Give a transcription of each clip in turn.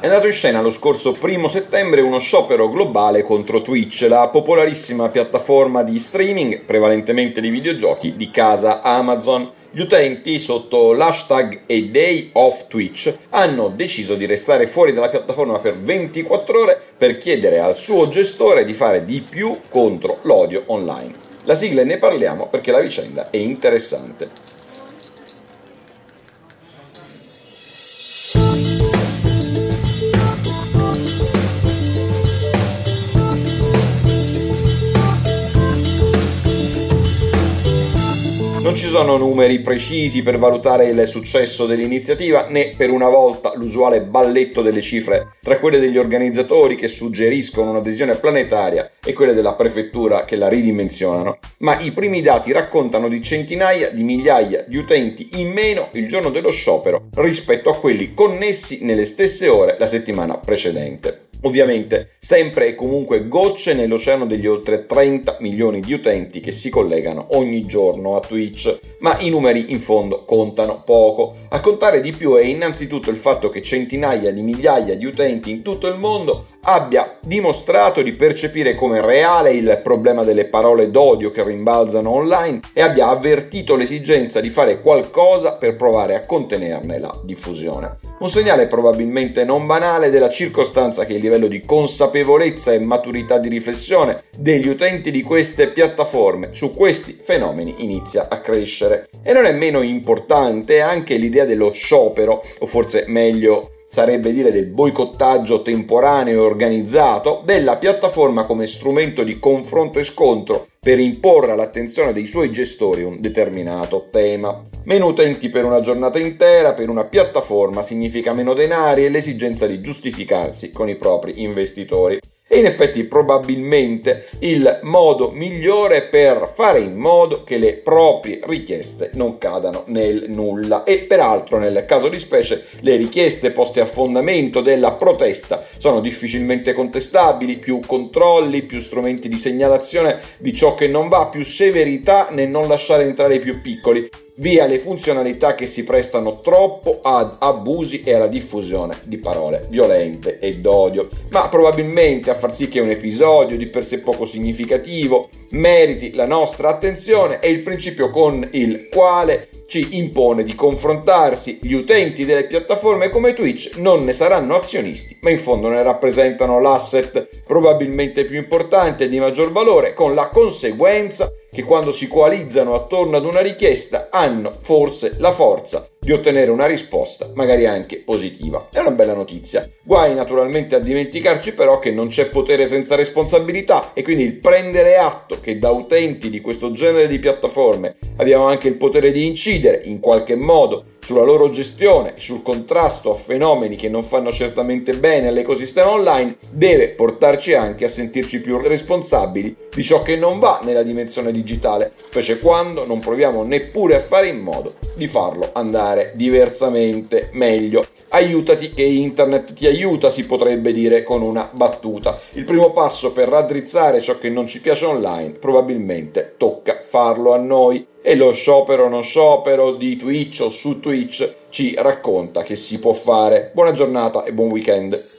È andato in scena lo scorso primo settembre uno sciopero globale contro Twitch, la popolarissima piattaforma di streaming, prevalentemente di videogiochi, di casa Amazon. Gli utenti, sotto l'hashtag A Day of Twitch, hanno deciso di restare fuori dalla piattaforma per 24 ore per chiedere al suo gestore di fare di più contro l'odio online. La sigla ne parliamo perché la vicenda è interessante. Ci sono numeri precisi per valutare il successo dell'iniziativa, né per una volta l'usuale balletto delle cifre tra quelle degli organizzatori che suggeriscono un'adesione planetaria e quelle della prefettura che la ridimensionano, ma i primi dati raccontano di centinaia di migliaia di utenti in meno il giorno dello sciopero rispetto a quelli connessi nelle stesse ore la settimana precedente. Ovviamente, sempre e comunque gocce nell'oceano degli oltre 30 milioni di utenti che si collegano ogni giorno a Twitch, ma i numeri in fondo contano poco. A contare di più è innanzitutto il fatto che centinaia di migliaia di utenti in tutto il mondo abbia dimostrato di percepire come reale il problema delle parole d'odio che rimbalzano online e abbia avvertito l'esigenza di fare qualcosa per provare a contenerne la diffusione. Un segnale probabilmente non banale della circostanza che il livello di consapevolezza e maturità di riflessione degli utenti di queste piattaforme su questi fenomeni inizia a crescere. E non è meno importante anche l'idea dello sciopero, o forse meglio sarebbe dire del boicottaggio temporaneo e organizzato della piattaforma come strumento di confronto e scontro per imporre all'attenzione dei suoi gestori un determinato tema. Meno utenti per una giornata intera, per una piattaforma significa meno denari e l'esigenza di giustificarsi con i propri investitori. E in effetti probabilmente il modo migliore per fare in modo che le proprie richieste non cadano nel nulla. E peraltro nel caso di specie le richieste poste a fondamento della protesta sono difficilmente contestabili, più controlli, più strumenti di segnalazione di ciò che non va, più severità nel non lasciare entrare i più piccoli via le funzionalità che si prestano troppo ad abusi e alla diffusione di parole violente e d'odio, ma probabilmente a far sì che un episodio di per sé poco significativo meriti la nostra attenzione è il principio con il quale ci impone di confrontarsi. Gli utenti delle piattaforme come Twitch non ne saranno azionisti, ma in fondo ne rappresentano l'asset probabilmente più importante e di maggior valore, con la conseguenza che quando si coalizzano attorno ad una richiesta hanno forse la forza di ottenere una risposta, magari anche positiva. È una bella notizia. Guai naturalmente a dimenticarci però che non c'è potere senza responsabilità e quindi il prendere atto che da utenti di questo genere di piattaforme abbiamo anche il potere di incidere in qualche modo sulla loro gestione sul contrasto a fenomeni che non fanno certamente bene all'ecosistema online, deve portarci anche a sentirci più responsabili di ciò che non va nella dimensione digitale, specie quando non proviamo neppure a fare in modo di farlo andare diversamente meglio. Aiutati che internet ti aiuta, si potrebbe dire con una battuta. Il primo passo per raddrizzare ciò che non ci piace online probabilmente tocca farlo a noi e lo sciopero non sciopero di Twitch o su Twitch ci racconta che si può fare. Buona giornata e buon weekend.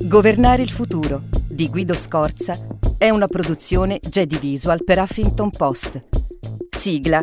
Governare il futuro di Guido Scorza è una produzione Jedi Visual per Huffington Post. Sigla